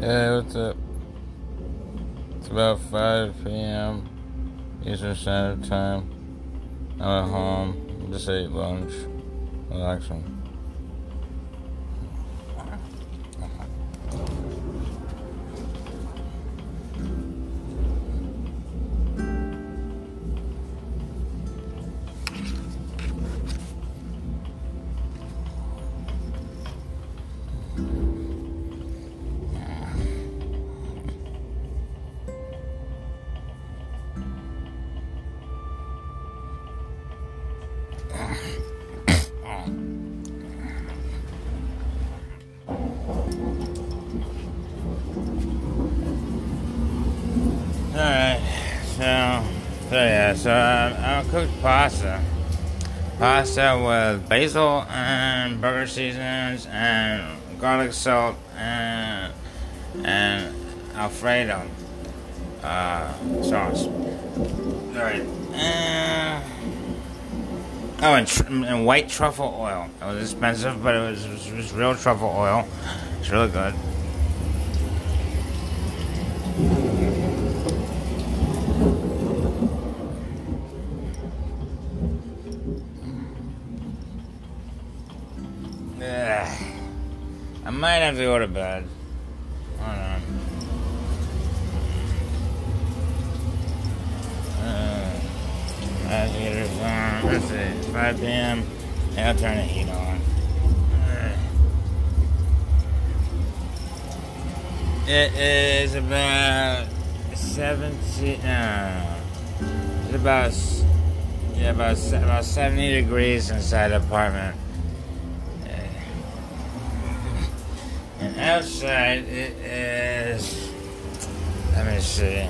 Hey, what's up? Uh, it's about 5 p.m. Eastern Standard Time. I'm at home. Just ate lunch. Relaxing. Cooked pasta. Pasta with basil and burger seasonings and garlic salt and, and Alfredo uh, sauce. Alright. Uh, oh, and, tr- and white truffle oil. It was expensive, but it was, it was, it was real truffle oil. It's really good. Have to go to bed. Hold on. Uh. Let's see. 5 p.m. Yeah, I'll turn the heat on. It is about 17. No. It's about. Yeah, about, about 70 degrees inside the apartment. And outside it is. Let me see.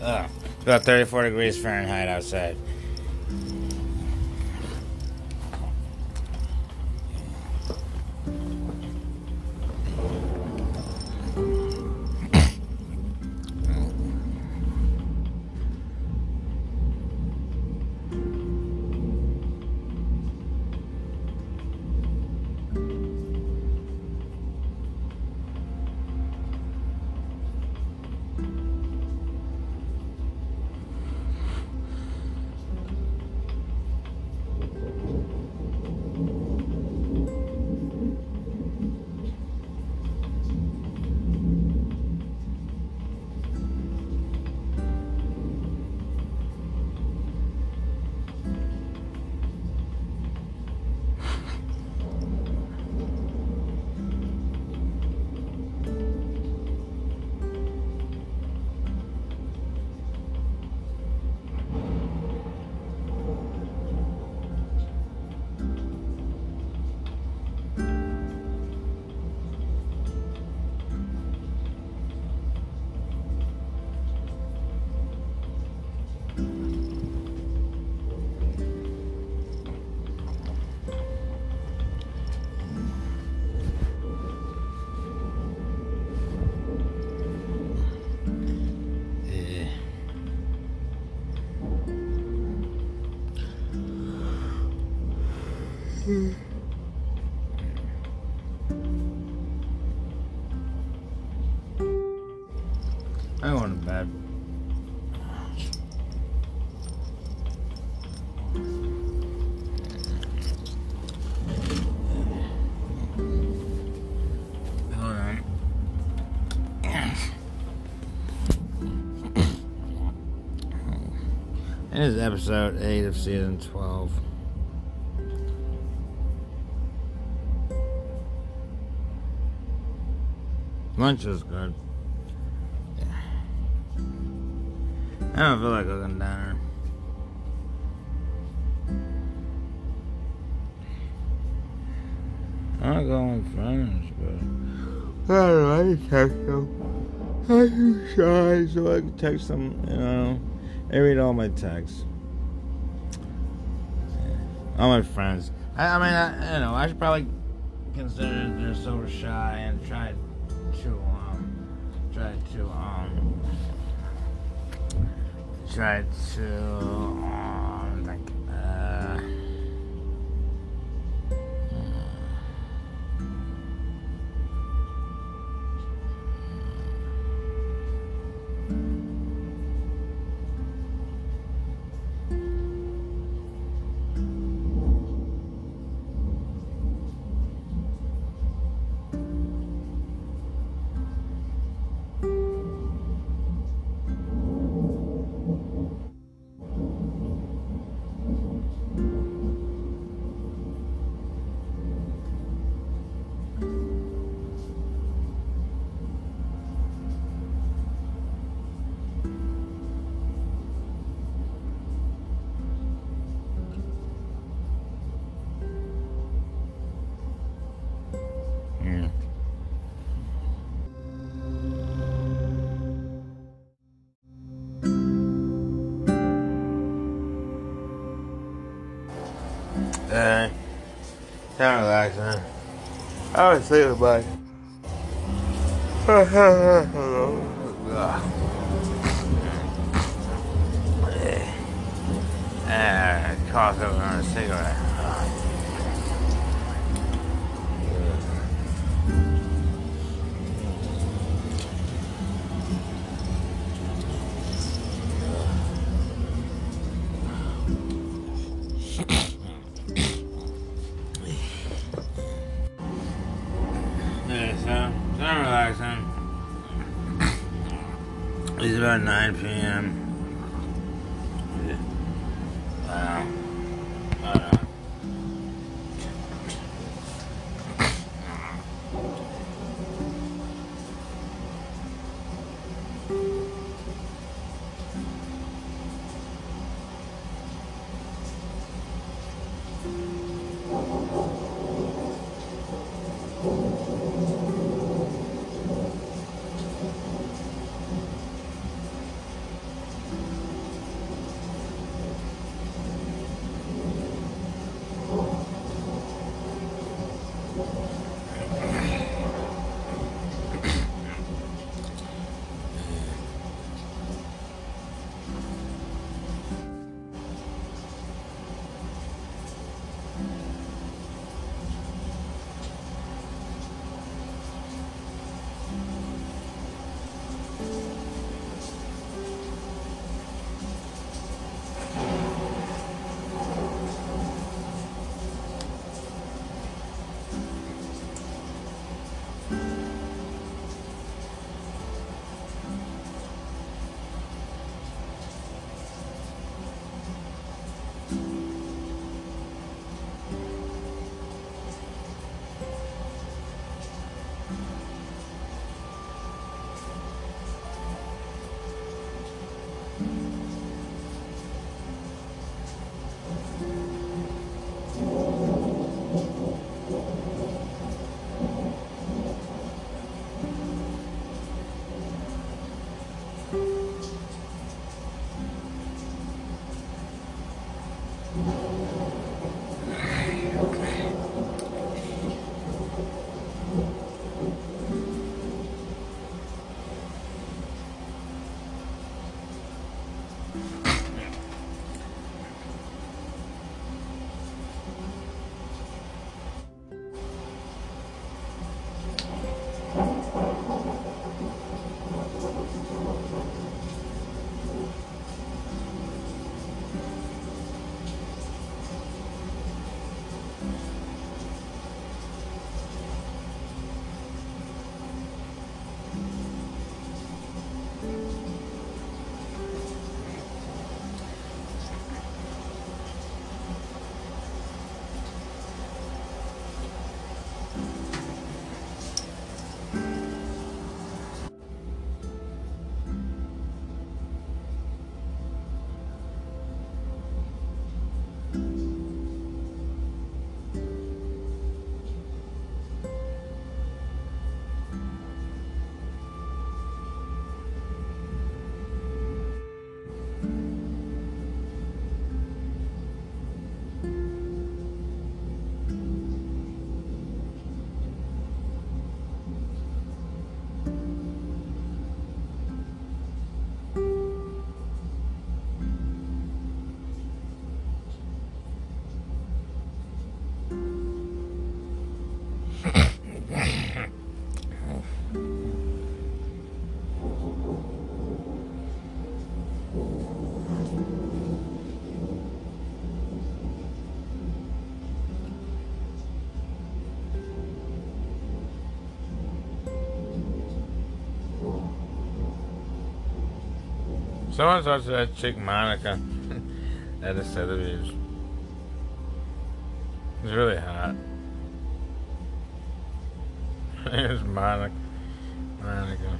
Oh, it's about 34 degrees Fahrenheit outside. Is episode 8 of season 12. Lunch was good. I don't feel like cooking dinner. I'll go with friends, but I don't know, I text them. I'm too shy, so I can text them, you know. I read all my texts. All my friends. I, I mean, I, you know, I should probably consider they're so shy and try to, um, try to, um, try to, Uh, kind of relaxing. I was thinking about uh, cough over on a cigarette. 9 p.m. Someone talked to that chick Monica at the Sotheby's. It's really hot. It's Monica. Monica.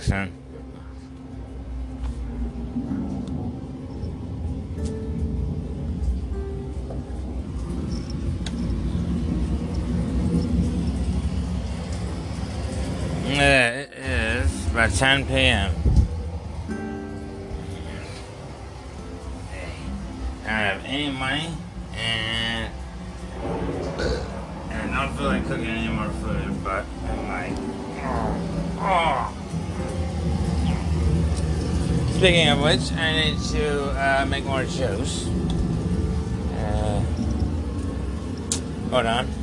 Accent. Yeah, it is about 10 p.m. I don't have any money, and and I don't feel like cooking any more food, but I'm like, oh, oh. Speaking of which, I need to uh, make more juice. Uh, hold on.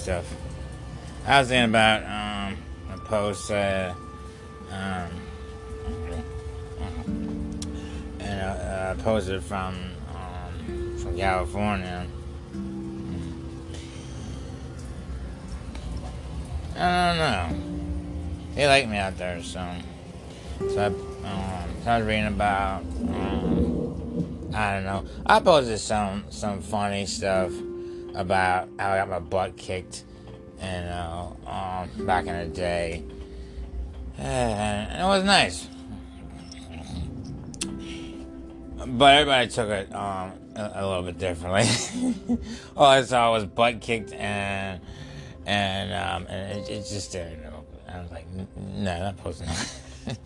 Stuff. I was thinking about um, a post, um, and uh, uh, posted from um, from California. I don't know. They like me out there, so so I, um, so I was reading about. Um, I don't know. I posted some some funny stuff about how I got my butt kicked, you know, um, back in the day, and it was nice. But everybody took it um, a, a, little bit differently. All I saw was butt kicked, and and um, and it, it just didn't. I was like, no, not.